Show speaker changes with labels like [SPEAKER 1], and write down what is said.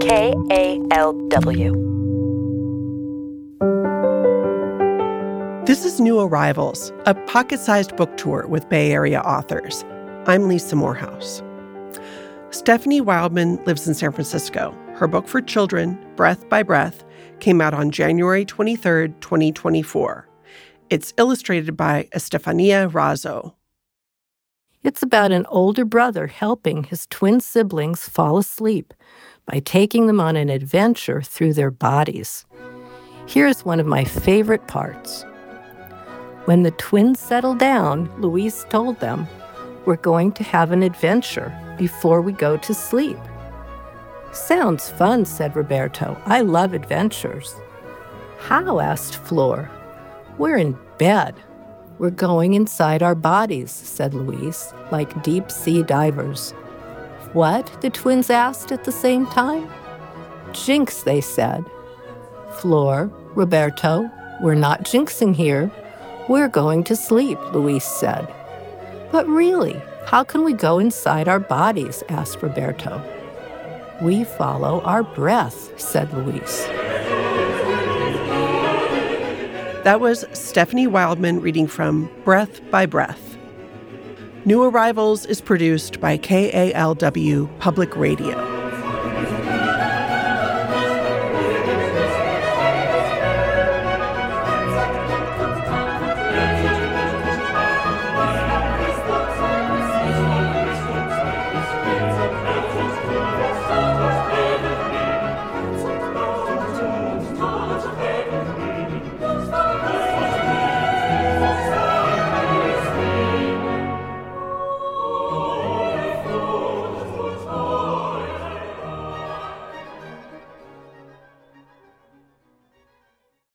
[SPEAKER 1] K A L W.
[SPEAKER 2] This is New Arrivals, a pocket sized book tour with Bay Area authors. I'm Lisa Morehouse. Stephanie Wildman lives in San Francisco. Her book for children, Breath by Breath, came out on January 23, 2024. It's illustrated by Estefania Razo.
[SPEAKER 3] It's about an older brother helping his twin siblings fall asleep by taking them on an adventure through their bodies. Here's one of my favorite parts. When the twins settled down, Luis told them, We're going to have an adventure before we go to sleep. Sounds fun, said Roberto. I love adventures. How? asked Flor. We're in bed. We're going inside our bodies, said Luis, like deep sea divers. What? the twins asked at the same time. Jinx, they said. Flor, Roberto, we're not jinxing here. We're going to sleep, Luis said. But really, how can we go inside our bodies? asked Roberto. We follow our breath, said Luis.
[SPEAKER 2] That was Stephanie Wildman reading from Breath by Breath. New Arrivals is produced by KALW Public Radio.